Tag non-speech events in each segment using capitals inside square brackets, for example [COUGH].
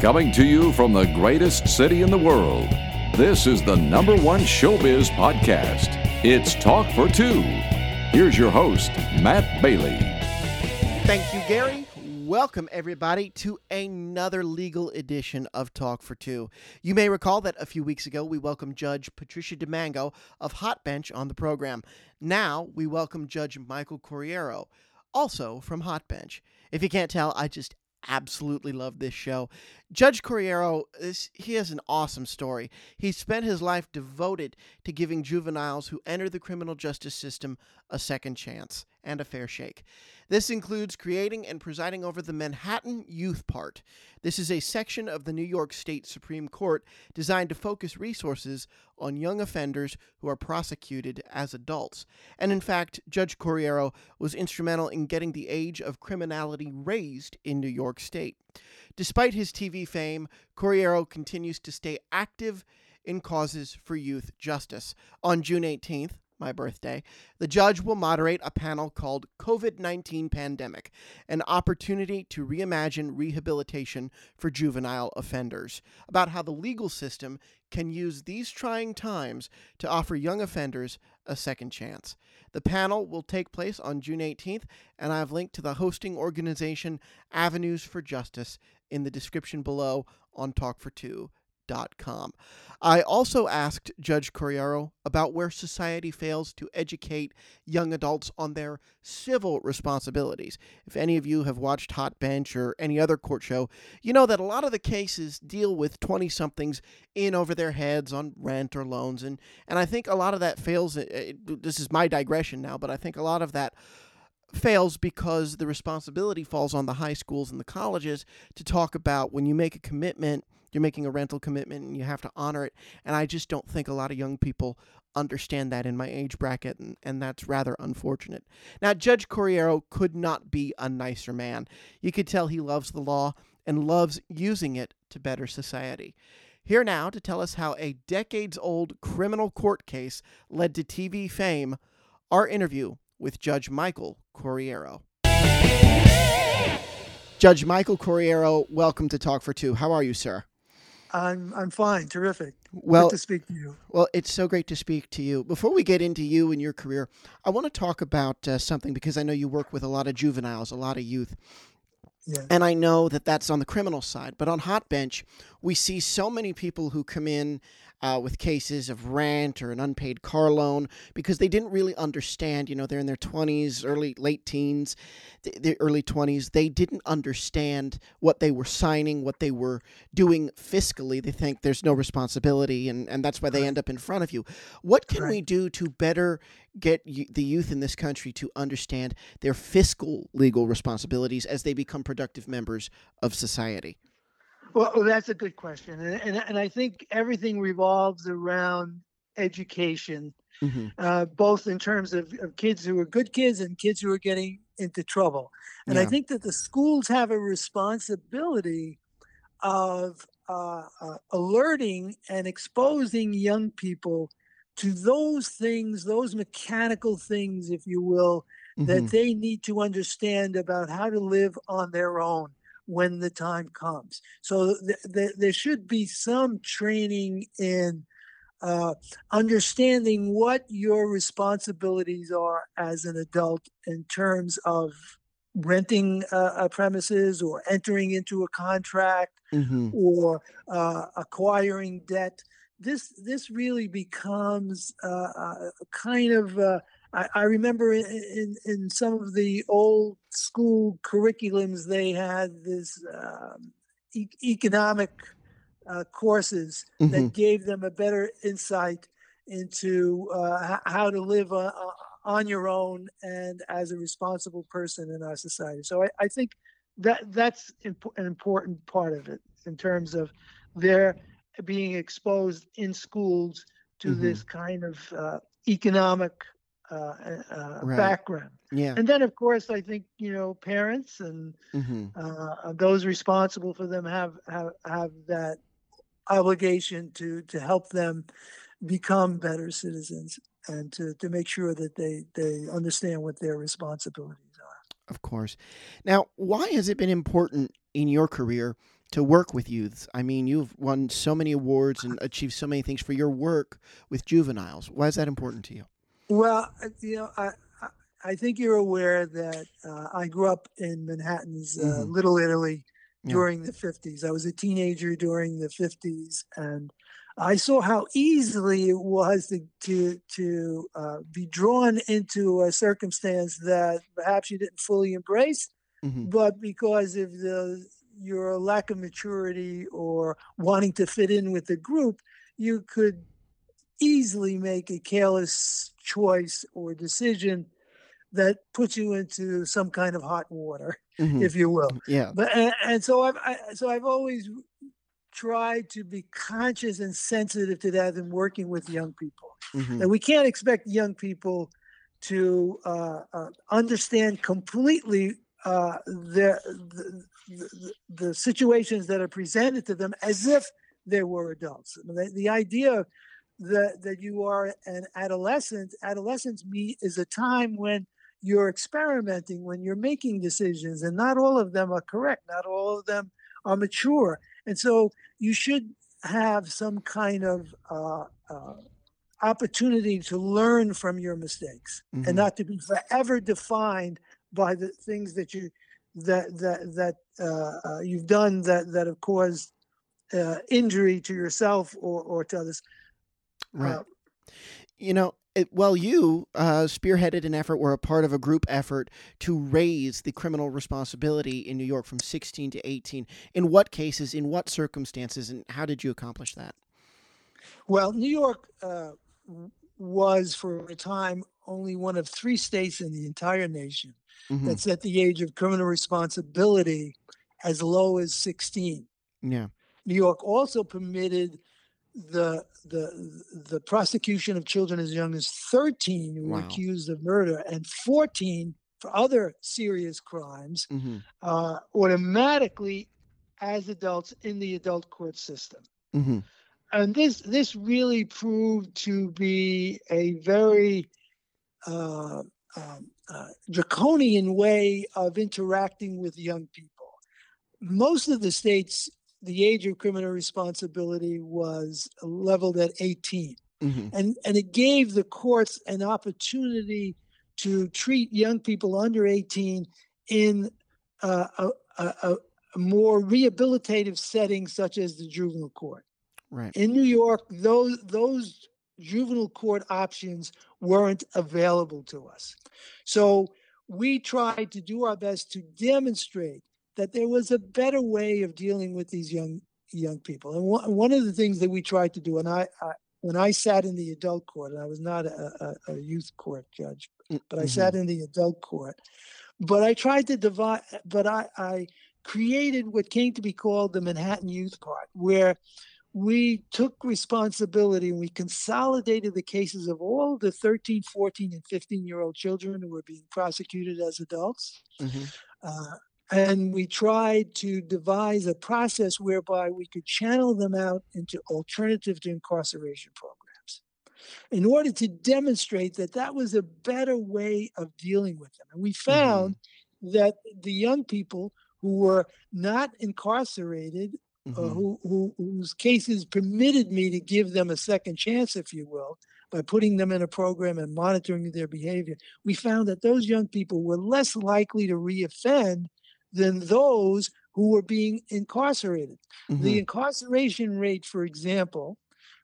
Coming to you from the greatest city in the world, this is the number one showbiz podcast. It's Talk for Two. Here's your host, Matt Bailey. Thank you, Gary. Welcome, everybody, to another legal edition of Talk for Two. You may recall that a few weeks ago we welcomed Judge Patricia DiMango of Hot Bench on the program. Now we welcome Judge Michael Corriero, also from Hot Bench. If you can't tell, I just absolutely love this show. Judge Corriero, is, he has an awesome story. He spent his life devoted to giving juveniles who enter the criminal justice system a second chance and a fair shake. This includes creating and presiding over the Manhattan Youth Part. This is a section of the New York State Supreme Court designed to focus resources on young offenders who are prosecuted as adults. And in fact, Judge Corriero was instrumental in getting the age of criminality raised in New York State. Despite his TV fame, Corriero continues to stay active in causes for youth justice. On June 18th, my birthday, the judge will moderate a panel called COVID 19 Pandemic, an opportunity to reimagine rehabilitation for juvenile offenders, about how the legal system can use these trying times to offer young offenders a second chance. The panel will take place on June 18th, and I've linked to the hosting organization Avenues for Justice in the description below on Talk for Two. Com. I also asked Judge Corriero about where society fails to educate young adults on their civil responsibilities. If any of you have watched Hot Bench or any other court show, you know that a lot of the cases deal with 20 somethings in over their heads on rent or loans. And, and I think a lot of that fails. Uh, it, this is my digression now, but I think a lot of that fails because the responsibility falls on the high schools and the colleges to talk about when you make a commitment you're making a rental commitment and you have to honor it. And I just don't think a lot of young people understand that in my age bracket, and, and that's rather unfortunate. Now, Judge Corriero could not be a nicer man. You could tell he loves the law and loves using it to better society. Here now to tell us how a decades old criminal court case led to TV fame, our interview with Judge Michael Corriero. Judge Michael Corriero, welcome to Talk for Two. How are you, sir? I'm I'm fine, terrific. Well, Good to speak to you. Well, it's so great to speak to you. Before we get into you and your career, I want to talk about uh, something because I know you work with a lot of juveniles, a lot of youth. Yeah. And I know that that's on the criminal side, but on hot bench, we see so many people who come in uh, with cases of rent or an unpaid car loan because they didn't really understand. You know, they're in their 20s, early, late teens, the early 20s. They didn't understand what they were signing, what they were doing fiscally. They think there's no responsibility, and, and that's why they end up in front of you. What can right. we do to better get the youth in this country to understand their fiscal legal responsibilities as they become productive members of society? Well, that's a good question, and and, and I think everything revolves around education, mm-hmm. uh, both in terms of, of kids who are good kids and kids who are getting into trouble. And yeah. I think that the schools have a responsibility of uh, uh, alerting and exposing young people to those things, those mechanical things, if you will, mm-hmm. that they need to understand about how to live on their own when the time comes. So th- th- there should be some training in uh, understanding what your responsibilities are as an adult in terms of renting uh, a premises or entering into a contract mm-hmm. or uh, acquiring debt. This this really becomes uh, a kind of uh, I, I remember in, in, in, some of the old school curriculums, they had this um, e- economic uh, courses mm-hmm. that gave them a better insight into uh, how to live uh, uh, on your own and as a responsible person in our society. So I, I think that that's imp- an important part of it in terms of their being exposed in schools to mm-hmm. this kind of uh, economic uh, uh, right. background. Yeah. And then, of course, I think you know parents and mm-hmm. uh, those responsible for them have, have have that obligation to to help them become better citizens and to, to make sure that they they understand what their responsibilities are. Of course. Now, why has it been important in your career to work with youths? I mean, you've won so many awards and achieved so many things for your work with juveniles. Why is that important to you? Well, uh, you know, I I think you're aware that uh, I grew up in Manhattan's uh, mm-hmm. Little Italy during yeah. the 50s. I was a teenager during the 50s, and I saw how easily it was to to, to uh, be drawn into a circumstance that perhaps you didn't fully embrace, mm-hmm. but because of the your lack of maturity or wanting to fit in with the group, you could easily make a careless choice or decision that puts you into some kind of hot water, mm-hmm. if you will. Yeah. But and, and so I've I, so I've always tried to be conscious and sensitive to that in working with young people. Mm-hmm. And we can't expect young people to uh, uh, understand completely uh, the, the, the, the, situations that are presented to them as if they were adults. I mean, the, the idea that, that you are an adolescent, adolescence me is a time when you're experimenting, when you're making decisions, and not all of them are correct, not all of them are mature. And so you should have some kind of uh, uh, opportunity to learn from your mistakes mm-hmm. and not to be forever defined by the things that you that that that uh, uh you've done that that have caused uh, injury to yourself or or to others. Right. Uh, you know, it, well, you uh, spearheaded an effort, were a part of a group effort to raise the criminal responsibility in New York from 16 to 18. In what cases, in what circumstances, and how did you accomplish that? Well, New York uh, was, for a time, only one of three states in the entire nation mm-hmm. that set the age of criminal responsibility as low as 16. Yeah. New York also permitted the the the prosecution of children as young as 13 who wow. were accused of murder and 14 for other serious crimes mm-hmm. uh, automatically as adults in the adult court system. Mm-hmm. And this this really proved to be a very uh, um, uh, draconian way of interacting with young people. Most of the states the age of criminal responsibility was leveled at 18. Mm-hmm. And, and it gave the courts an opportunity to treat young people under 18 in uh, a, a, a, more rehabilitative setting, such as the juvenile court. Right. In New York, those, those juvenile court options weren't available to us. So we tried to do our best to demonstrate that there was a better way of dealing with these young young people. And one, one of the things that we tried to do, and I, I when I sat in the adult court, and I was not a, a, a youth court judge, mm, but I mm-hmm. sat in the adult court. But I tried to divide, but I, I created what came to be called the Manhattan Youth Part, where we took responsibility and we consolidated the cases of all the 13, 14, and 15 year old children who were being prosecuted as adults. Mm-hmm. Uh, and we tried to devise a process whereby we could channel them out into alternative to incarceration programs in order to demonstrate that that was a better way of dealing with them. And we found mm-hmm. that the young people who were not incarcerated, uh, mm-hmm. uh, who, who, whose cases permitted me to give them a second chance, if you will, by putting them in a program and monitoring their behavior, we found that those young people were less likely to reoffend than those who were being incarcerated. Mm-hmm. The incarceration rate, for example,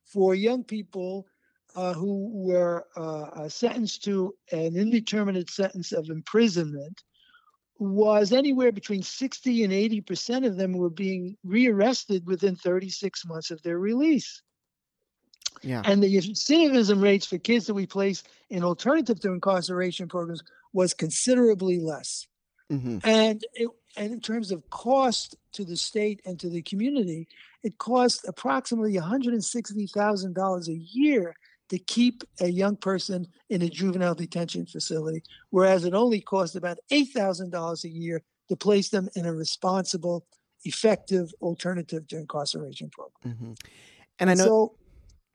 for young people uh, who were uh, uh, sentenced to an indeterminate sentence of imprisonment was anywhere between 60 and 80 percent of them were being rearrested within 36 months of their release. Yeah. And the recidivism rates for kids that we placed in alternative to incarceration programs was considerably less. Mm-hmm. And it, and in terms of cost to the state and to the community, it costs approximately $160,000 a year to keep a young person in a juvenile detention facility, whereas it only costs about $8,000 a year to place them in a responsible, effective alternative to incarceration program. Mm-hmm. And I know. So,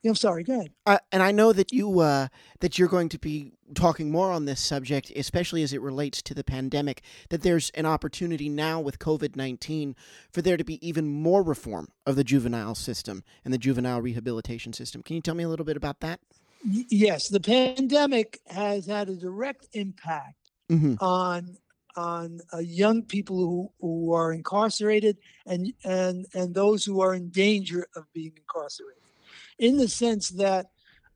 I'm sorry. Go ahead. Uh, and I know that you uh, that you're going to be talking more on this subject, especially as it relates to the pandemic. That there's an opportunity now with COVID nineteen for there to be even more reform of the juvenile system and the juvenile rehabilitation system. Can you tell me a little bit about that? Y- yes, the pandemic has had a direct impact mm-hmm. on on uh, young people who, who are incarcerated and and and those who are in danger of being incarcerated in the sense that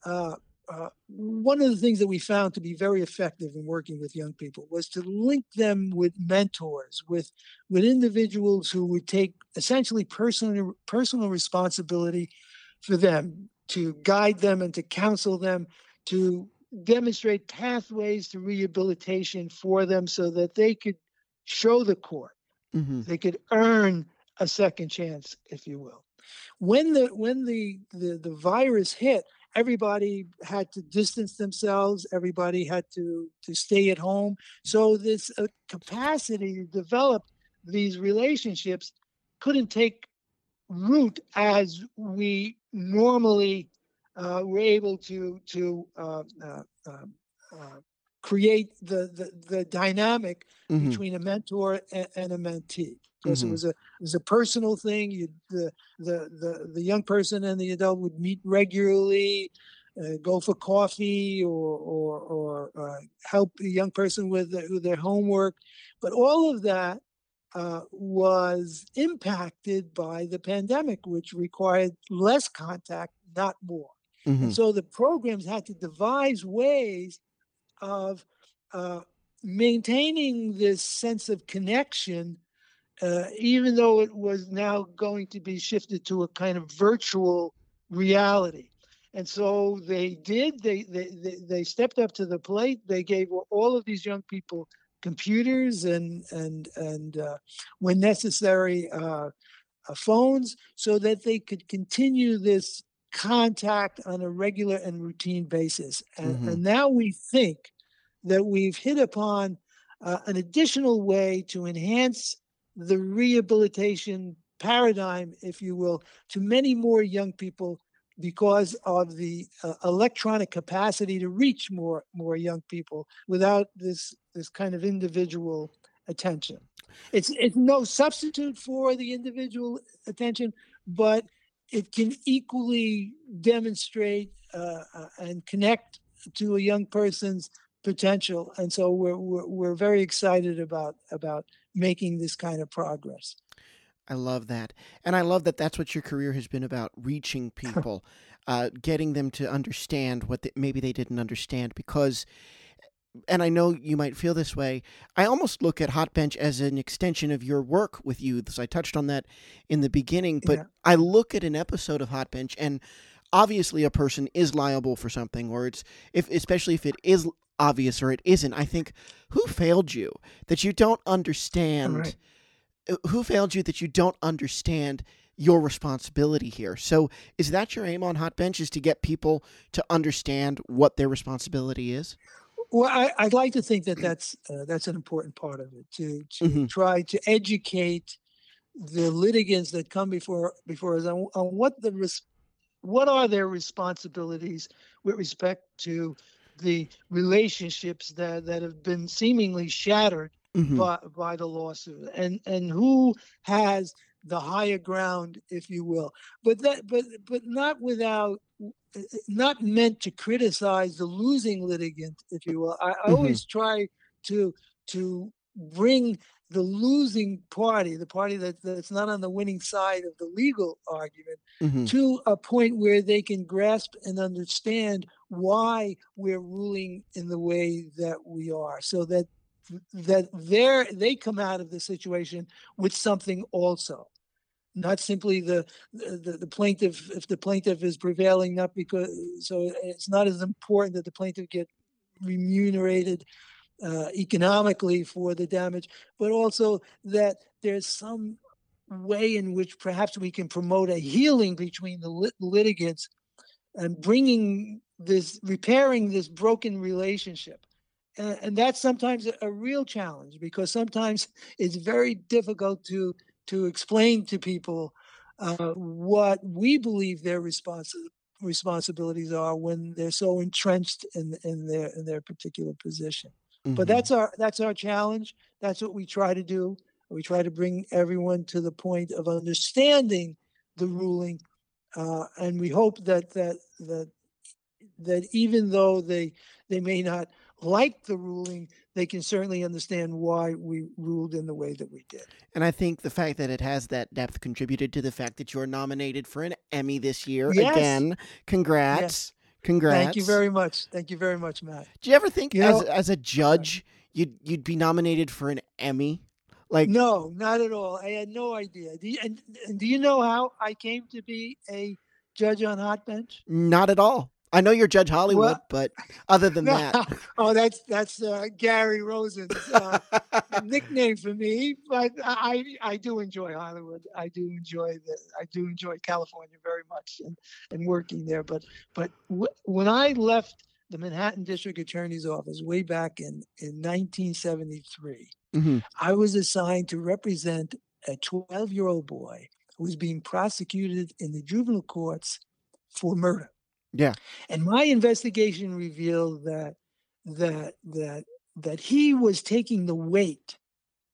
uh, uh, one of the things that we found to be very effective in working with young people was to link them with mentors, with with individuals who would take essentially personal personal responsibility for them, to guide them and to counsel them, to demonstrate pathways to rehabilitation for them, so that they could show the court, mm-hmm. they could earn a second chance, if you will when the when the, the the virus hit everybody had to distance themselves everybody had to to stay at home. So this uh, capacity to develop these relationships couldn't take root as we normally uh, were able to to uh, uh, um, uh create the, the, the dynamic mm-hmm. between a mentor and, and a mentee because mm-hmm. it was a it was a personal thing. You the the the the young person and the adult would meet regularly, uh, go for coffee or or or uh, help the young person with, the, with their homework, but all of that uh, was impacted by the pandemic, which required less contact, not more. Mm-hmm. And so the programs had to devise ways of uh, maintaining this sense of connection uh, even though it was now going to be shifted to a kind of virtual reality. And so they did, they, they, they, they stepped up to the plate. They gave all of these young people computers and, and, and uh, when necessary, uh, uh phones so that they could continue this contact on a regular and routine basis. And, mm-hmm. and now we think that we've hit upon uh, an additional way to enhance the rehabilitation paradigm, if you will, to many more young people because of the uh, electronic capacity to reach more more young people without this this kind of individual attention. It's it's no substitute for the individual attention, but it can equally demonstrate uh, uh, and connect to a young person's potential. And so we're, we're we're very excited about about making this kind of progress. I love that. And I love that that's what your career has been about reaching [LAUGHS] people, uh, getting them to understand what maybe they didn't understand. Because, and I know you might feel this way, I almost look at Hot Bench as an extension of your work with youths. I touched on that in the beginning, but yeah. I look at an episode of Hot Bench and obviously a person is liable for something or it's if especially if it is obvious or it isn't. I think who failed you that you don't understand right. Uh, who failed you that you don't understand your responsibility here. So is that your aim on Hot Bench is to get people to understand what their responsibility is? Well, I, would like to think that that's uh, that's an important part of it to to mm-hmm. try to educate the litigants that come before before us on, on what the res- what are their responsibilities with respect to the relationships that, that have been seemingly shattered mm-hmm. by, by the lawsuit and and who has the higher ground if you will but that but but not without not meant to criticize the losing litigant if you will i, I mm-hmm. always try to to bring the losing party, the party that, that's not on the winning side of the legal argument, mm-hmm. to a point where they can grasp and understand why we're ruling in the way that we are, so that that they they come out of the situation with something also not simply the, the, the plaintiff if the plaintiff is prevailing not because so it's not as important that the plaintiff get remunerated uh, economically for the damage, but also that there's some way in which perhaps we can promote a healing between the lit- litigants and bringing this, repairing this broken relationship. And, and that's sometimes a, a real challenge because sometimes it's very difficult to to explain to people uh, what we believe their responsi- responsibilities are when they're so entrenched in in their in their particular position. Mm-hmm. But that's our that's our challenge. That's what we try to do. We try to bring everyone to the point of understanding the ruling, uh, and we hope that that that that even though they they may not like the ruling, they can certainly understand why we ruled in the way that we did. And I think the fact that it has that depth contributed to the fact that you're nominated for an Emmy this year. Yes. Again, congrats. Yes. Congrats. Thank you very much. Thank you very much, Matt. Do you ever think You as know- as a judge you'd you'd be nominated for an Emmy? Like No, not at all. I had no idea. Do you, and, and do you know how I came to be a judge on Hot Bench? not at all. I know you're Judge Hollywood, Well- but other than that. [LAUGHS] oh, that's that's uh, Gary Rosen's uh, [LAUGHS] nickname for me. But I I do enjoy Hollywood. I do enjoy the I do enjoy California very much and, and working there. But but w- when I left the Manhattan District Attorney's Office way back in in 1973, Mhm. I was assigned to represent a 12 year old boy who was being prosecuted in the juvenile courts for murder. Yeah. And my investigation revealed that that that that he was taking the weight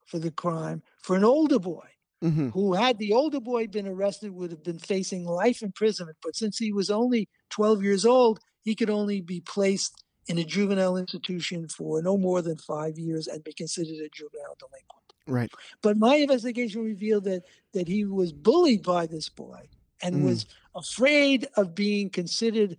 for the crime for an older boy hmm who had the older boy been arrested would have been facing life imprisonment but since he was only 12 years old he could only be placed in a juvenile institution for no more than 5 years and be considered a juvenile delinquent Right. but my investigation revealed that that he was bullied by this boy and Mm. was afraid of being considered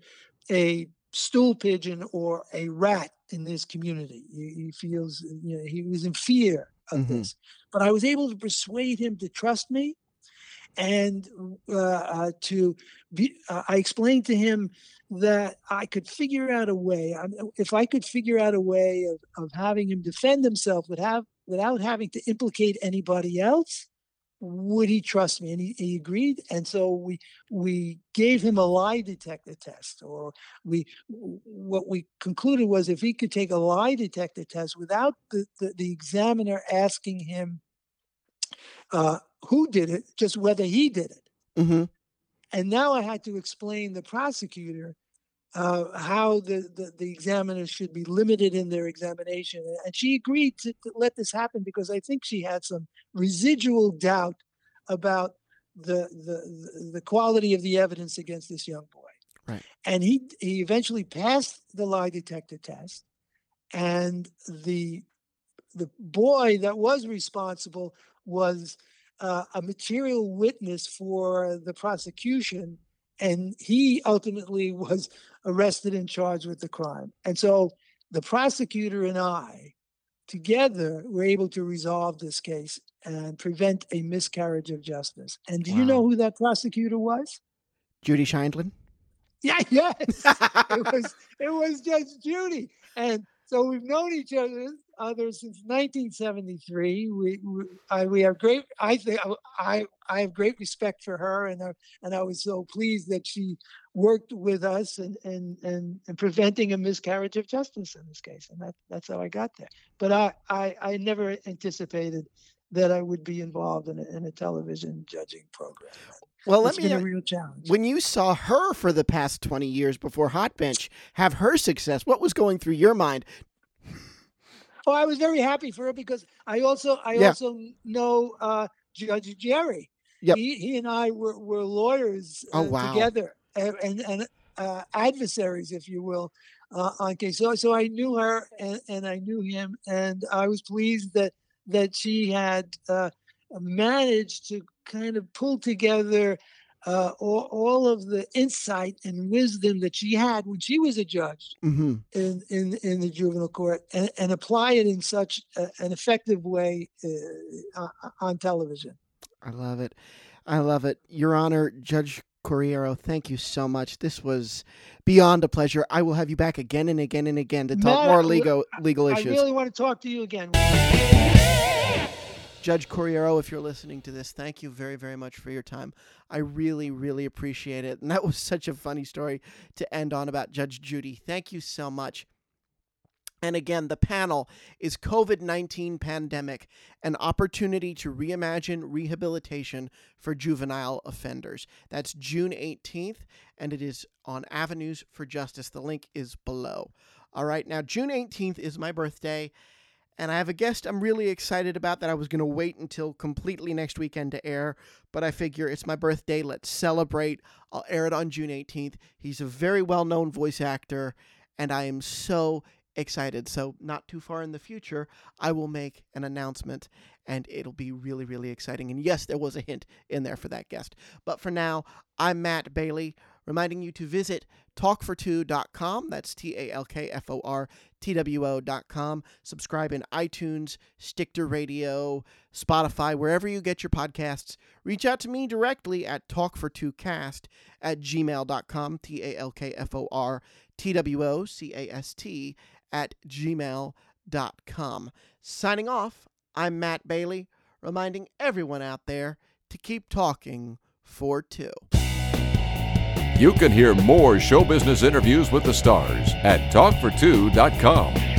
a stool pigeon or a rat in this community. He, he feels, you know, he was in fear of Mhm. this. But I was able to persuade him to trust me, and uh, uh, to be. Uh, I explained to him that I could figure out a way. I mean, if I could figure out a way of, of having him defend himself without without having to implicate anybody else, would he trust me? And he, he agreed. And so we we gave him a lie detector test, or we what we concluded was if he could take a lie detector test without the, the, the examiner asking him uh, who did it, just whether he did it. hmm And now I had to explain the prosecutor uh, how the, the, the examiners should be limited in their examination. And she agreed to, to let this happen because I think she had some residual doubt about the, the, the quality of the evidence against this young boy. Right. And he, he eventually passed the lie detector test. And the, the boy that was responsible was uh, a material witness for the prosecution, and he ultimately was arrested and charged with the crime. And so the prosecutor and I, together, were able to resolve this case and prevent a miscarriage of justice. And do you know who that prosecutor was? Judy Sheindlin. Yeah, [LAUGHS] yes, it was it was Judge Judy, and so we've known each other other since 1973. We we, I, we have great. I think I I have great respect for her, and I, and I was so pleased that she worked with us and and and, and preventing a miscarriage of justice in this case, and that that's how I got there. But I I, I never anticipated that I would be involved in a, in a television judging program. Well, let me. been a uh, real challenge. When you saw her for the past 20 years before Hot Bench have her success, what was going through your mind? Oh, I was very happy for her because I also I Yeah. also know uh, Judge Jerry. Yep. He he and I were, were lawyers Oh, uh, wow. together and and, and uh, adversaries, if you will, uh, on case. So so I knew her and, and I knew him, and I was pleased that that she had uh, managed to kind of pull together. Uh, all, all of the insight and wisdom that she had when she was a judge hmm in, in, in the juvenile court and, and apply it in such a, an effective way uh, on- on television. I love it. I love it. Your Honor, Judge Corriero, thank you so much. This was beyond a pleasure. I will have you back again and again and again to talk Matt, more legal legal I issues. I really want to talk to you again. Judge Corriero, if you're listening to this, thank you very, very much for your time. I really, really appreciate it. [LAUGHS] And that was such a funny story to end on about Judge Judy. Thank you so much. And again, the panel is COVID 19 pandemic, an opportunity to reimagine rehabilitation for juvenile offenders. That's June 18th, and it is on Avenues for Justice. The link is below. All right, now June 18th is my birthday, and I have a guest I'm really excited about that I was going to wait until completely next weekend to air, but I figure it's my birthday. Let's celebrate. I'll air it on June 18th. He's a very well known voice actor, and I am so excited. So, not too far in the future, I will make an announcement and it'll be really, really exciting. And yes, there was a hint in there for that guest. But for now, I'm Matt Bailey, reminding you to visit talkfor2.com. That's T A L K F O R T W O.com. Subscribe in iTunes, Stitcher Radio, Spotify, wherever you get your podcasts. Reach out to me directly at talkfor2cast at gmail.com. T A L K F O R T W O C A S T at gmail.com. Signing off, I'm Matt Bailey, reminding everyone out there to keep talking for two. You can hear more show business interviews with the stars at talkfor2.com.